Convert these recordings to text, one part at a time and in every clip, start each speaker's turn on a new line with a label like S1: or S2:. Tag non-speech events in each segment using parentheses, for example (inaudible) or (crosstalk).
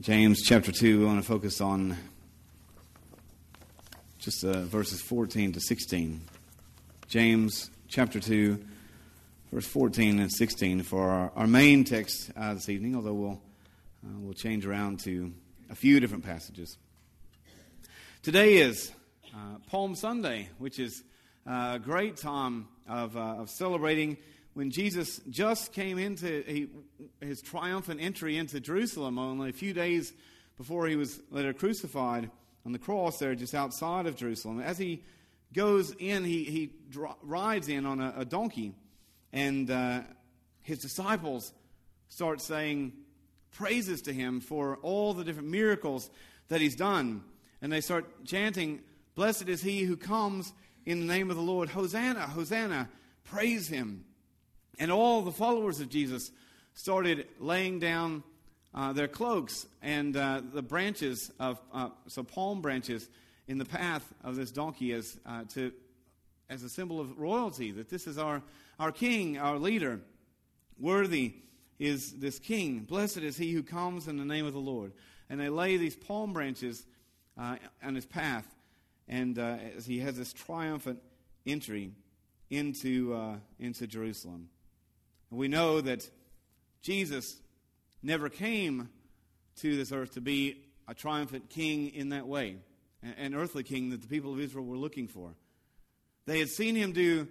S1: James chapter 2, we want to focus on just uh, verses 14 to 16. James chapter 2, verse 14 and 16 for our, our main text uh, this evening, although we'll, uh, we'll change around to a few different passages. Today is uh, Palm Sunday, which is a great time of, uh, of celebrating when Jesus just came into his triumphant entry into Jerusalem only a few days before he was later crucified on the cross there just outside of Jerusalem. As he goes in, he, he rides in on a, a donkey, and uh, his disciples start saying praises to him for all the different miracles that he's done. And they start chanting, Blessed is he who comes in the name of the Lord. Hosanna, Hosanna, praise him. And all the followers of Jesus started laying down uh, their cloaks and uh, the branches of, uh, so palm branches, in the path of this donkey as, uh, to, as a symbol of royalty, that this is our, our king, our leader. Worthy is this king. Blessed is he who comes in the name of the Lord. And they lay these palm branches uh, on his path, and uh, as he has this triumphant entry into, into Jerusalem. We know that Jesus never came to this earth to be a triumphant king in that way, an earthly king that the people of Israel were looking for. They had seen him do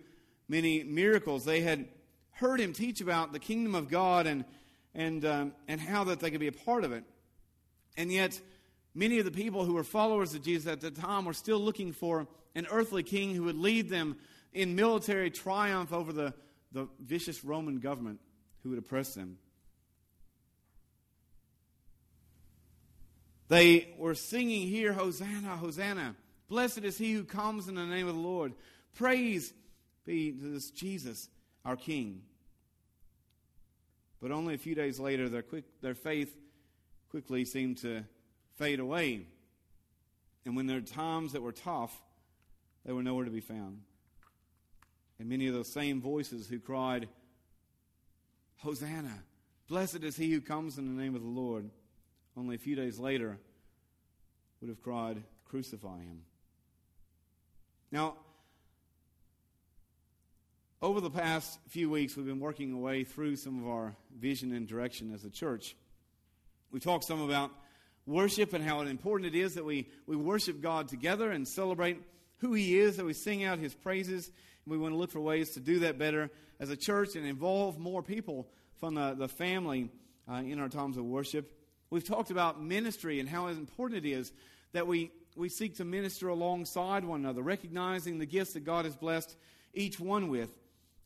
S1: many miracles. They had heard him teach about the kingdom of God and, and, um, and how that they could be a part of it. And yet, many of the people who were followers of Jesus at the time were still looking for an earthly king who would lead them in military triumph over the the vicious Roman government who would oppress them. They were singing here, Hosanna, Hosanna. Blessed is he who comes in the name of the Lord. Praise be to this Jesus, our King. But only a few days later, their, quick, their faith quickly seemed to fade away. And when were times that were tough, they were nowhere to be found. And many of those same voices who cried, Hosanna, blessed is he who comes in the name of the Lord, only a few days later would have cried, Crucify him. Now, over the past few weeks, we've been working our way through some of our vision and direction as a church. We talked some about worship and how important it is that we, we worship God together and celebrate who He is, that we sing out His praises. We want to look for ways to do that better as a church and involve more people from the, the family uh, in our times of worship. We've talked about ministry and how important it is that we, we seek to minister alongside one another, recognizing the gifts that God has blessed each one with,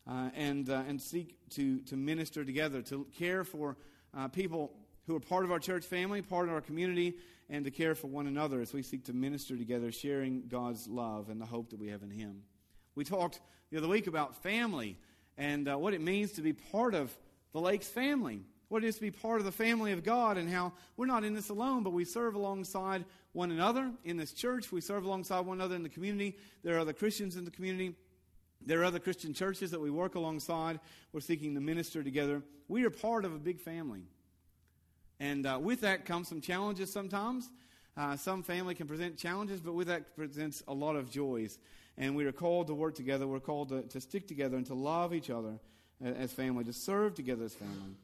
S1: uh, and, uh, and seek to, to minister together, to care for uh, people who are part of our church family, part of our community, and to care for one another as we seek to minister together, sharing God's love and the hope that we have in Him. We talked the other week about family and uh, what it means to be part of the Lakes family. What it is to be part of the family of God, and how we're not in this alone, but we serve alongside one another in this church. We serve alongside one another in the community. There are other Christians in the community. There are other Christian churches that we work alongside. We're seeking to minister together. We are part of a big family. And uh, with that comes some challenges sometimes. Uh, some family can present challenges, but with that presents a lot of joys and we are called to work together. We're called to, to stick together and to love each other as family, to serve together as family.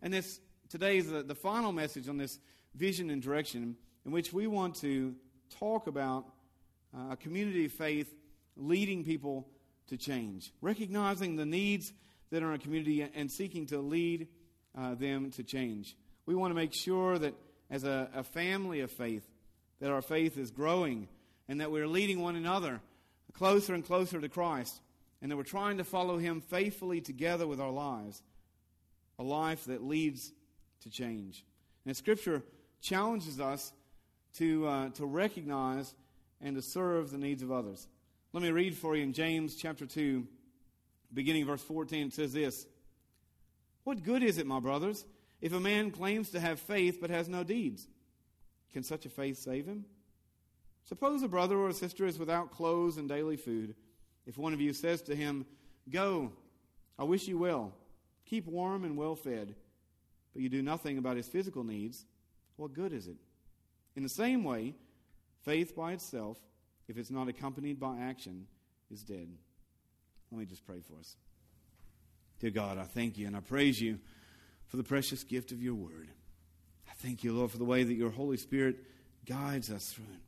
S1: And this today is the, the final message on this vision and direction in which we want to talk about uh, a community of faith leading people to change, recognizing the needs that are in our community and seeking to lead uh, them to change. We want to make sure that as a, a family of faith, that our faith is growing and that we're leading one another closer and closer to Christ, and that we're trying to follow Him faithfully together with our lives, a life that leads to change. And Scripture challenges us to, uh, to recognize and to serve the needs of others. Let me read for you in James chapter 2, beginning verse 14. It says this What good is it, my brothers, if a man claims to have faith but has no deeds? Can such a faith save him? Suppose a brother or a sister is without clothes and daily food. If one of you says to him, Go, I wish you well, keep warm and well fed, but you do nothing about his physical needs, what good is it? In the same way, faith by itself, if it's not accompanied by action, is dead. Let me just pray for us. Dear God, I thank you and I praise you for the precious gift of your word. I thank you, Lord, for the way that your Holy Spirit guides us through it.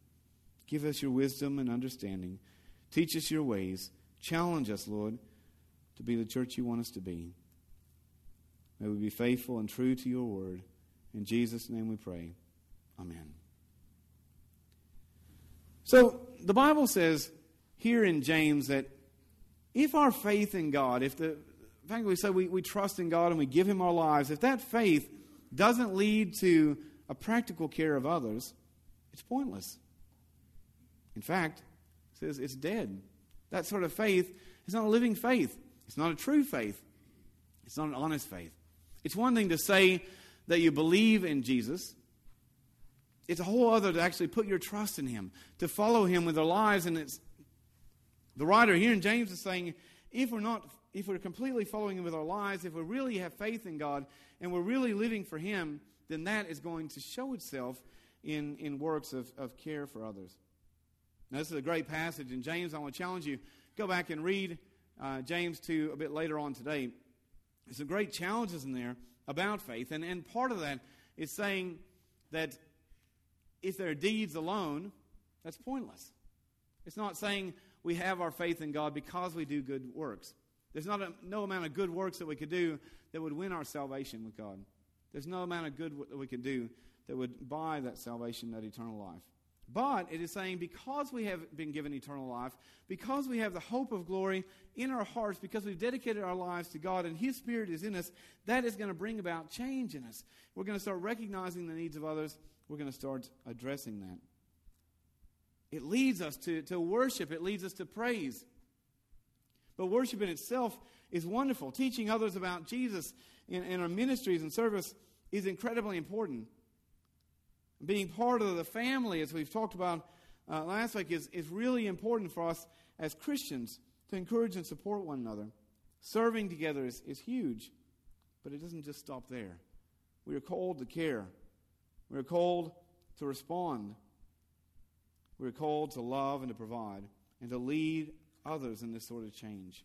S1: Give us your wisdom and understanding. Teach us your ways. Challenge us, Lord, to be the church you want us to be. May we be faithful and true to your word. In Jesus' name we pray. Amen. So, the Bible says here in James that if our faith in God, if the fact we say we, we trust in God and we give Him our lives, if that faith doesn't lead to a practical care of others, it's pointless. In fact, it says it's dead. That sort of faith is not a living faith. It's not a true faith. It's not an honest faith. It's one thing to say that you believe in Jesus. It's a whole other to actually put your trust in him, to follow him with our lives. And it's the writer here in James is saying, if we're not, if we're completely following him with our lives, if we really have faith in God and we're really living for him, then that is going to show itself in, in works of, of care for others. Now, this is a great passage in James. I want to challenge you. Go back and read uh, James 2 a bit later on today. There's some great challenges in there about faith. And, and part of that is saying that if there are deeds alone, that's pointless. It's not saying we have our faith in God because we do good works. There's not a, no amount of good works that we could do that would win our salvation with God. There's no amount of good that we could do that would buy that salvation, that eternal life. But it is saying because we have been given eternal life, because we have the hope of glory in our hearts, because we've dedicated our lives to God and His Spirit is in us, that is going to bring about change in us. We're going to start recognizing the needs of others. We're going to start addressing that. It leads us to, to worship, it leads us to praise. But worship in itself is wonderful. Teaching others about Jesus in, in our ministries and service is incredibly important being part of the family, as we've talked about uh, last week, is, is really important for us as Christians to encourage and support one another. Serving together is, is huge, but it doesn't just stop there. We are called to care, we are called to respond, we are called to love and to provide, and to lead others in this sort of change.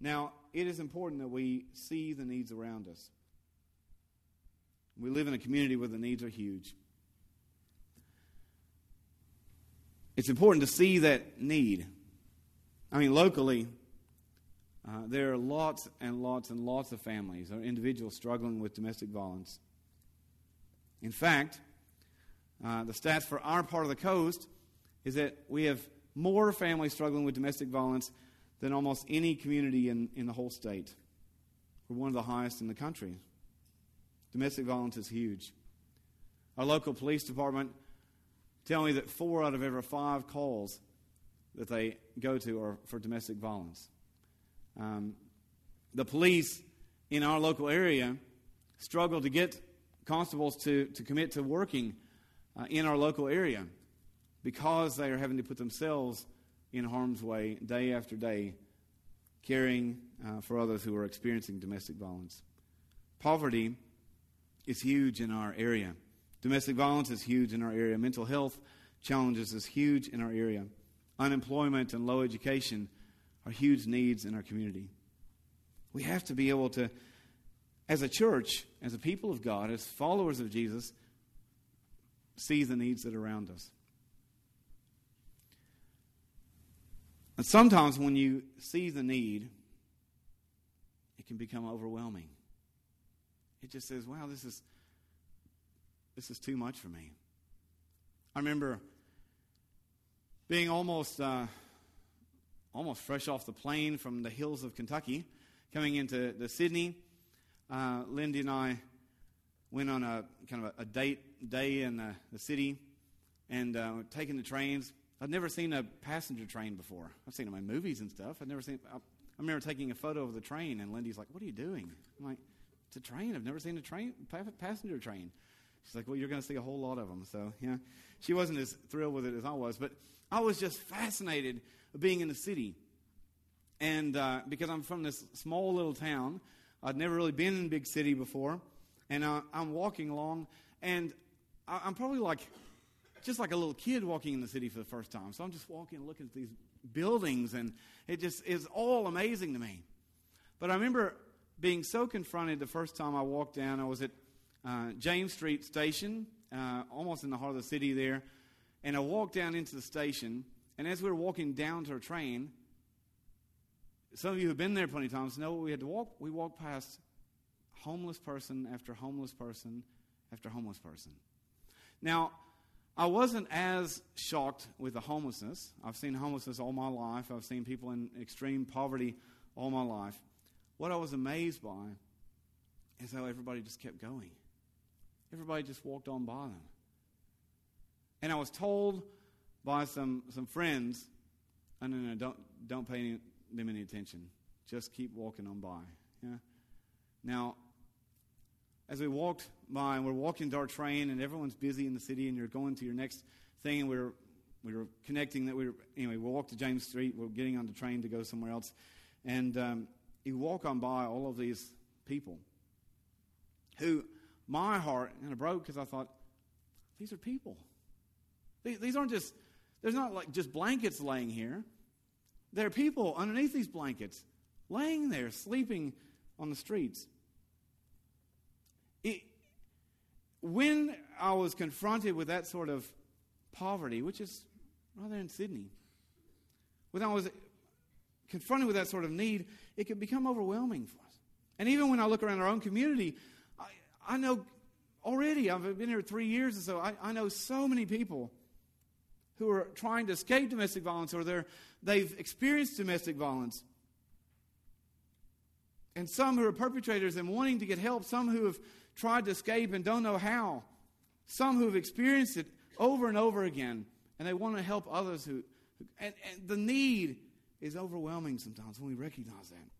S1: Now, it is important that we see the needs around us. We live in a community where the needs are huge. It's important to see that need. I mean, locally, uh, there are lots and lots and lots of families or individuals struggling with domestic violence. In fact, uh, the stats for our part of the coast is that we have more families struggling with domestic violence than almost any community in, in the whole state. We're one of the highest in the country. Domestic violence is huge. Our local police department tell me that four out of every five calls that they go to are for domestic violence. Um, the police in our local area struggle to get constables to, to commit to working uh, in our local area because they are having to put themselves in harm's way day after day, caring uh, for others who are experiencing domestic violence. Poverty is huge in our area. Domestic violence is huge in our area. Mental health challenges is huge in our area. Unemployment and low education are huge needs in our community. We have to be able to, as a church, as a people of God, as followers of Jesus, see the needs that are around us. And sometimes when you see the need, it can become overwhelming. It just says, wow, this is this is too much for me. I remember being almost uh, almost fresh off the plane from the hills of Kentucky, coming into the Sydney. Uh, Lindy and I went on a kind of a, a date day in the, the city and uh, taking the trains. I'd never seen a passenger train before. I've seen them in movies and stuff. I'd never seen. I, I remember taking a photo of the train, and Lindy's like, "What are you doing?" I'm like, "It's a train. I've never seen a train, passenger train." She's like, well, you're going to see a whole lot of them. So, yeah, she wasn't as thrilled with it as I was. But I was just fascinated being in the city. And uh, because I'm from this small little town, I'd never really been in a big city before. And uh, I'm walking along, and I, I'm probably like, just like a little kid walking in the city for the first time. So I'm just walking and looking at these buildings, and it just is all amazing to me. But I remember being so confronted the first time I walked down. I was at uh, James Street Station, uh, almost in the heart of the city there, and I walked down into the station. And as we were walking down to our train, some of you who've been there plenty of times know we had to walk. We walked past homeless person after homeless person after homeless person. Now, I wasn't as shocked with the homelessness. I've seen homelessness all my life. I've seen people in extreme poverty all my life. What I was amazed by is how everybody just kept going. Everybody just walked on by them. And I was told by some, some friends, no, no, no, don't, don't pay any, them any attention. Just keep walking on by. Yeah? Now, as we walked by, and we're walking to our train, and everyone's busy in the city, and you're going to your next thing, and we're, we were connecting that we were, anyway, we walked to James Street, we're getting on the train to go somewhere else, and um, you walk on by all of these people who my heart kind of broke because I thought, these are people. These, aren't just, there's not like just blankets laying here. There are people underneath these blankets laying there, sleeping on the streets. It, when I was confronted with that sort of poverty, which is rather in Sydney, when I was confronted with that sort of need, it can become overwhelming for us. And even when I look around our own community, I, know already, I've been here three years or so, I, I know so many people who are trying to escape domestic violence or they're, they've experienced domestic violence. And some who are perpetrators and wanting to get help, some who have tried to escape and don't know how, some who have experienced it over and over again, and they want to help others who. And, and the need is overwhelming sometimes when we recognize that.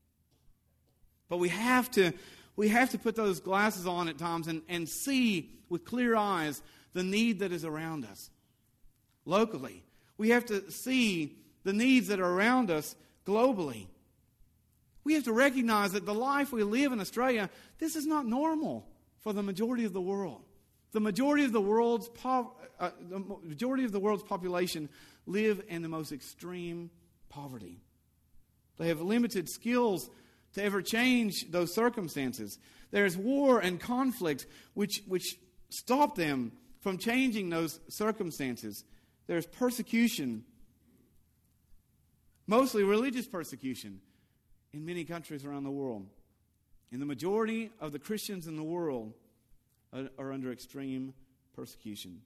S1: But we have to, we have to put those glasses on at times and, and see with clear eyes the need that is around us locally. We have to see the needs that are around us globally. We have to recognize that the life we live in Australia, this is not normal for the majority of the world. The majority of the world's po- uh, the majority of the world's population live in the most extreme poverty. They have limited skills to ever change those circumstances. There's war and conflict which, which stop them from changing those circumstances. There's persecution, mostly religious persecution, in many countries around the world. And the majority of the Christians in the world are, are under extreme persecution.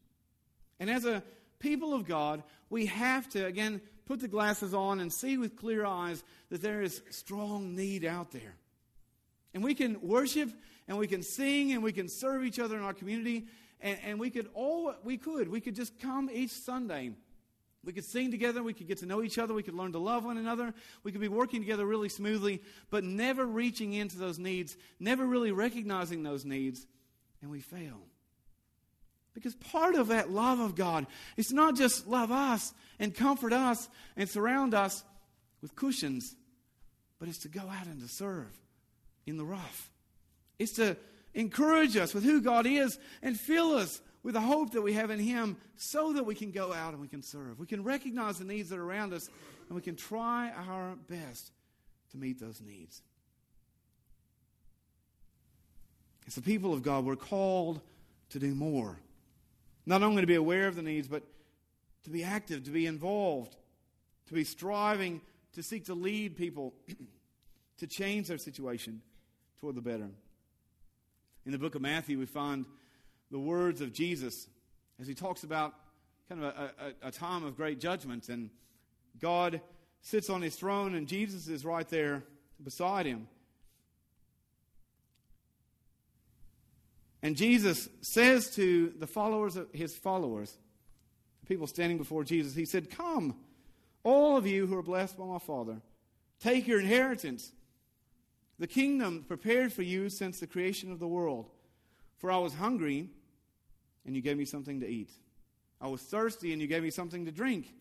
S1: And as a people of God, we have to, again, put the glasses on and see with clear eyes that there is strong need out there. And we can worship and we can sing and we can serve each other in our community and, and we could all we could we could just come each Sunday. We could sing together, we could get to know each other, we could learn to love one another, we could be working together really smoothly, but never reaching into those needs, never really recognizing those needs, and we fail. Because part of that love of God is not just love us and comfort us and surround us with cushions, but it's to go out and to serve in the rough. It's to encourage us with who God is and fill us with the hope that we have in Him so that we can go out and we can serve. We can recognize the needs that are around us and we can try our best to meet those needs. As the people of God, we're called to do more. Not only to be aware of the needs, but to be active, to be involved, to be striving to seek to lead people (clears throat) to change their situation toward the better. In the book of Matthew, we find the words of Jesus as he talks about kind of a, a, a time of great judgment. And God sits on his throne, and Jesus is right there beside him. And Jesus says to the followers of his followers, people standing before Jesus, he said, Come, all of you who are blessed by my Father, take your inheritance the kingdom prepared for you since the creation of the world. For I was hungry, and you gave me something to eat. I was thirsty, and you gave me something to drink.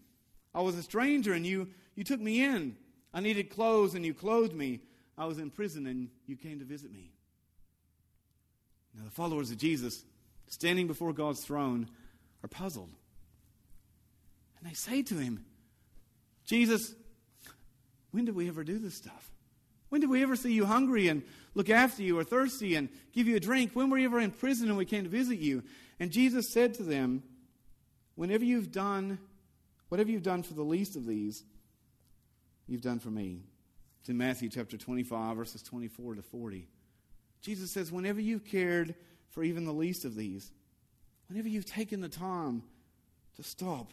S1: I was a stranger, and you, you took me in. I needed clothes, and you clothed me. I was in prison, and you came to visit me. Now, the followers of Jesus standing before God's throne, are puzzled. And they say to him, Jesus, when did we ever do this stuff? When did we ever see you hungry and look after you, or thirsty and give you a drink? When were you ever in prison and we came to visit you? And Jesus said to them, Whenever you've done, whatever you've done for the least of these, you've done for me. It's in Matthew chapter 25, verses 24 to 40. Jesus says, Whenever you've cared for even the least of these, whenever you've taken the time to stop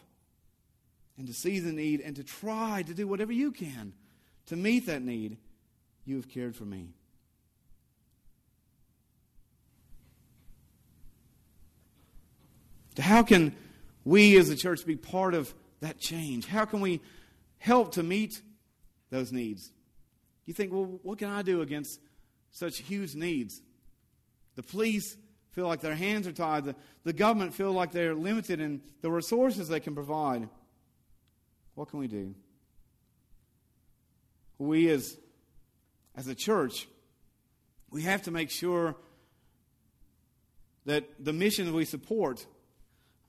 S1: and to see the need and to try to do whatever you can to meet that need, you have cared for me. How can we as a church be part of that change? How can we help to meet those needs? You think, well, what can I do against such huge needs? The police feel like their hands are tied. The, the government feel like they're limited in the resources they can provide. What can we do? We as, as a church, we have to make sure that the mission that we support,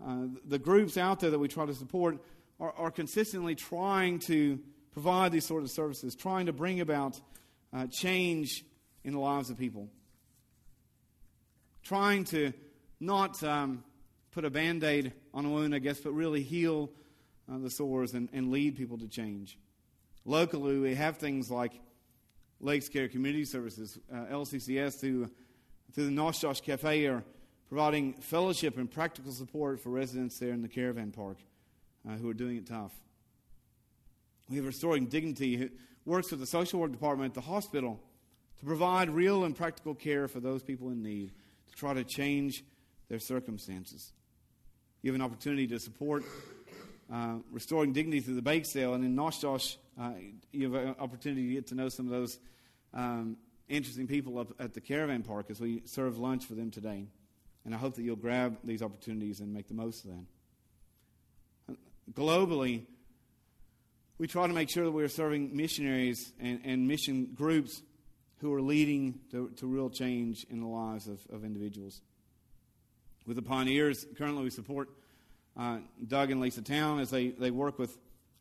S1: uh, the groups out there that we try to support, are, are consistently trying to provide these sort of services, trying to bring about uh, change in the lives of people. Trying to not um, put a band aid on a wound, I guess, but really heal uh, the sores and, and lead people to change. Locally, we have things like Lakes Care Community Services, uh, LCCS, through, through the Nosh Cafe, are providing fellowship and practical support for residents there in the caravan park uh, who are doing it tough. We have Restoring Dignity, who works with the social work department at the hospital to provide real and practical care for those people in need, to try to change their circumstances. You have an opportunity to support uh, Restoring Dignity through the bake sale, and in Noshtosh, uh, you have an opportunity to get to know some of those um, interesting people up at the caravan park as we serve lunch for them today. And I hope that you'll grab these opportunities and make the most of them. Globally, we try to make sure that we are serving missionaries and, and mission groups who are leading to, to, real change in the lives of, of individuals. With the pioneers, currently we support uh, Doug and Lisa Town as they, they work with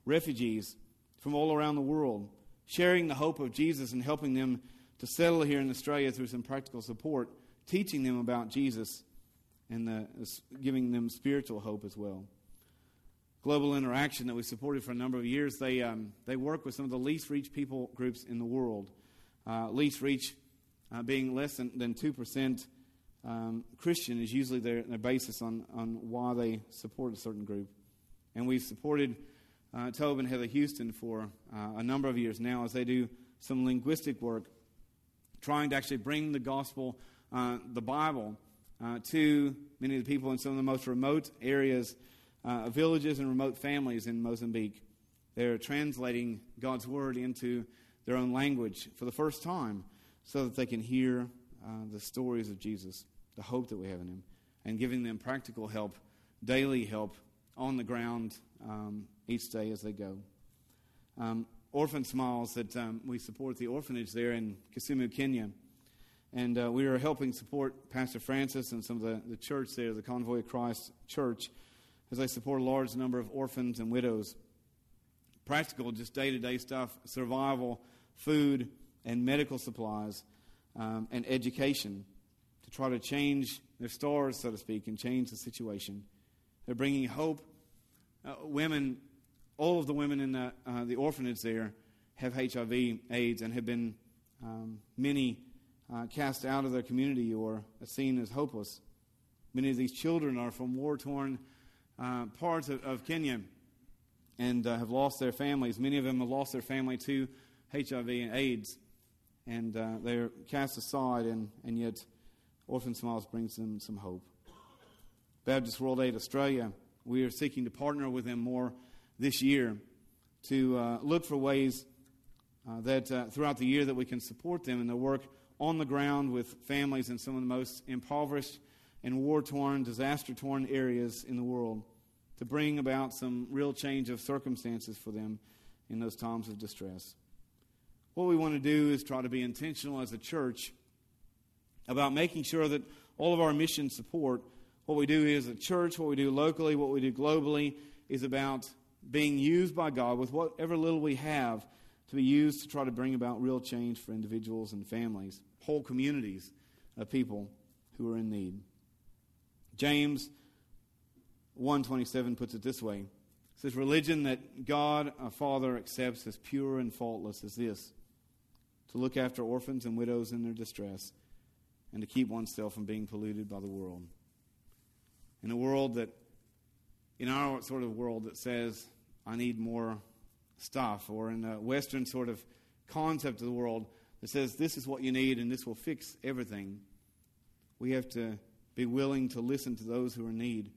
S1: refugees from all around the world, sharing the hope of Jesus and helping them to settle here in Australia through some practical support, teaching them about Jesus and the, giving them spiritual hope as well. Global Interaction that we supported for a number of years, they, um, they work with some of the least reached people groups in the world. Uh, least reach uh, being less than, than 2% um, Christian is usually their, their basis on, on why they support a certain group. And we've supported uh, and Heather Houston for uh, a number of years now as they do some linguistic work, trying to actually bring the gospel, uh, the Bible, uh, to many of the people in some of the most remote areas uh, villages and remote families in Mozambique. They're translating God's word into their own language for the first time so that they can hear uh, the stories of Jesus, the hope that we have in Him, and giving them practical help, daily help on the ground um, each day as they go. Um, Orphan Smiles that um, we support the orphanage there in Kisumu, Kenya. And uh, we are helping support Pastor Francis and some of the, the church there, the Convoy of Christ Church, as they support a large number of orphans and widows. Practical, just day to day stuff, survival, food, and medical supplies, um, and education to try to change their stars, so to speak, and change the situation. They're bringing hope. Uh, women, all of the women in the, uh, the orphanage there have HIV, AIDS, and have been um, many uh, cast out of their community or seen as hopeless. Many of these children are from war torn uh, parts of, of, Kenya and uh, have lost their families. Many of them have lost their family to HIV and AIDS, and uh, they're cast aside, and, and yet Orphan Smiles brings them some hope. Baptist World Aid Australia, we are seeking to partner with them more this year to uh, look for ways uh, that uh, throughout the year that we can support them in their work on the ground with families in some of the most impoverished and war torn, disaster torn areas in the world to bring about some real change of circumstances for them in those times of distress. What we want to do is try to be intentional as a church about making sure that all of our mission support what we do as a church, what we do locally, what we do globally, is about being used by God with whatever little we have to be used to try to bring about real change for individuals and families, whole communities of people who are in need. James 127 puts it this way. It says religion that God our Father accepts as pure and faultless as this to look after orphans and widows in their distress and to keep oneself from being polluted by the world. In a world that in our sort of world that says I need more stuff or in a western sort of concept of the world that says this is what you need and this will fix everything. We have to be willing to listen to those who are in need,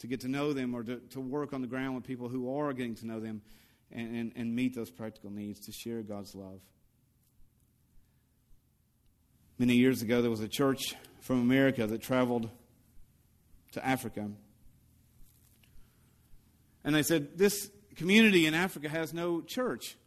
S1: to get to know them, or to, to work on the ground with people who are getting to know them and, and, and meet those practical needs, to share God's love. Many years ago, there was a church from America that traveled to Africa. And they said, This community in Africa has no church.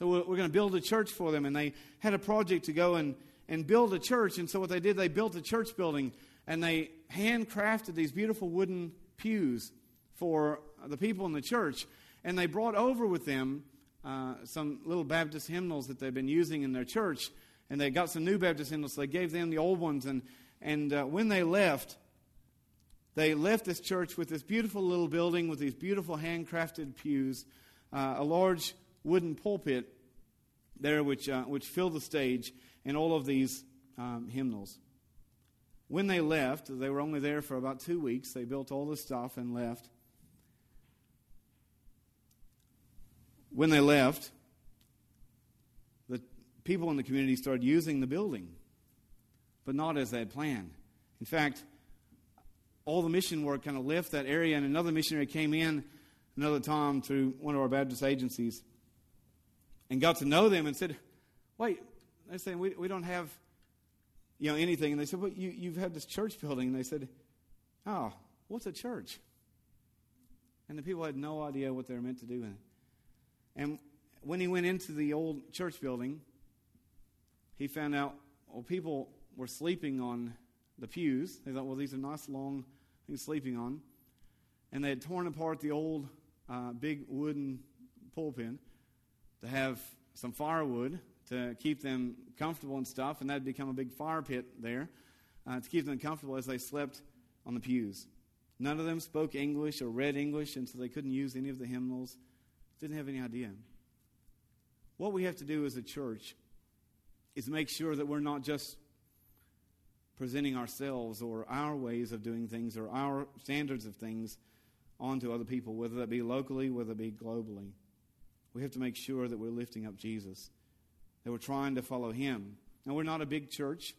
S1: So we're, we're going to build a church for them. And they had a project to go and, and build a church. And so what they did, they built a church building and they handcrafted these beautiful wooden pews for the people in the church. And they brought over with them uh, some little Baptist hymnals that they've been using in their church. And they got some new Baptist hymnals, so they gave them the old ones. And, and uh, when they left, they left this church with this beautiful little building with these beautiful handcrafted pews, uh, a large wooden pulpit there which, uh, which filled the stage, and all of these um, hymnals. When they left, they were only there for about two weeks. They built all this stuff and left. When they left, people in the community started using the building, but not as they had planned. In fact, all the mission work kind of left that area, and another missionary came in another time through one of our Baptist agencies and got to know them and said, Wait, they're saying we, we don't have you know, anything. And they said, well, you, you've had this church building. And they said, oh, what's a church? And the people had no idea what they were meant to do. And when he went into the old church building, he found out, well, people were sleeping on the pews. They thought, well, these are nice long things sleeping on. And they had torn apart the old uh, big wooden pulpit to have some firewood to keep them comfortable and stuff, and that had become a big fire pit there uh, to keep them comfortable as they slept on the pews. None of them spoke English or read English, and so they couldn't use any of the hymnals. Didn't have any idea. What we have to do as a church is make sure that we're not just presenting ourselves or our ways of doing things or our standards of things onto other people, whether that be locally, whether it be globally. We have to make sure that we're lifting up Jesus that we're trying to follow Him. Now, we're not a big church,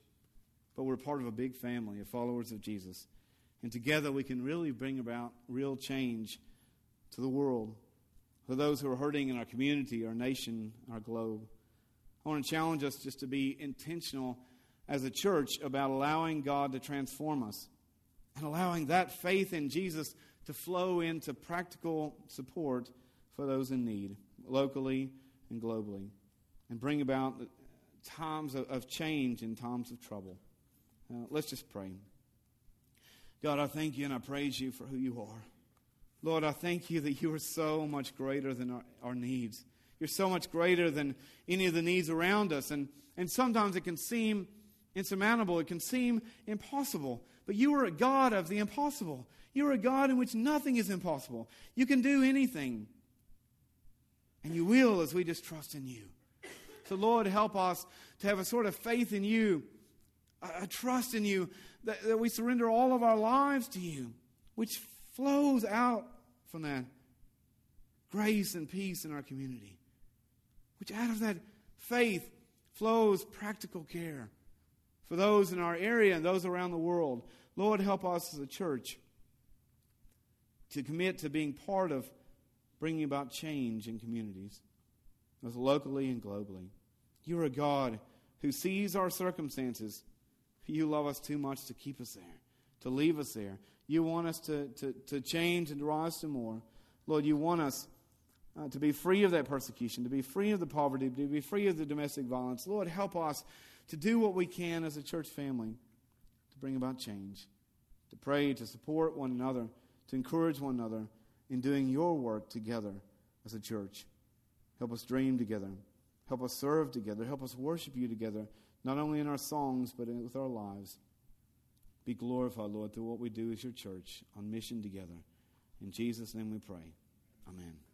S1: but we're part of a big family of followers of Jesus. And together we can really bring about real change to the world, for those who are hurting in our community, our nation, our globe. I want to challenge us just to be intentional as a church about allowing God to transform us and allowing that faith in Jesus to flow into practical support for those in need, locally and globally and bring about times of, change and times of trouble. Uh, let's just pray. God, I thank you and I praise you for who you are. Lord, I thank you that you are so much greater than our, our needs. You're so much greater than any of the needs around us. And, and sometimes it can seem insurmountable, it can seem impossible. But you are a God of the impossible. You are a God in which nothing is impossible. You can do anything. And you will as we just trust in you. So, Lord, help us to have a sort of faith in you, a, trust in you, that, that we surrender all of our lives to you, which flows out from that grace and peace in our community. Which out of that faith flows practical care for those in our area and those around the world. Lord, help us as a church to commit to being part of bringing about change in communities, both locally and globally. You're a God who sees our circumstances. You love us too much to keep us there, to leave us there. You want us to, to, to change and rise to more. Lord, you want us uh, to be free of that persecution, to be free of the poverty, to be free of the domestic violence. Lord, help us to do what we can as a church family to bring about change. to pray, to support one another, to encourage one another in doing your work together as a church. Help us dream together. Help us serve together. Help us worship you together, not only in our songs, but with our lives. Be glorified, Lord, through what we do as your church on mission together. In Jesus' name we pray. Amen.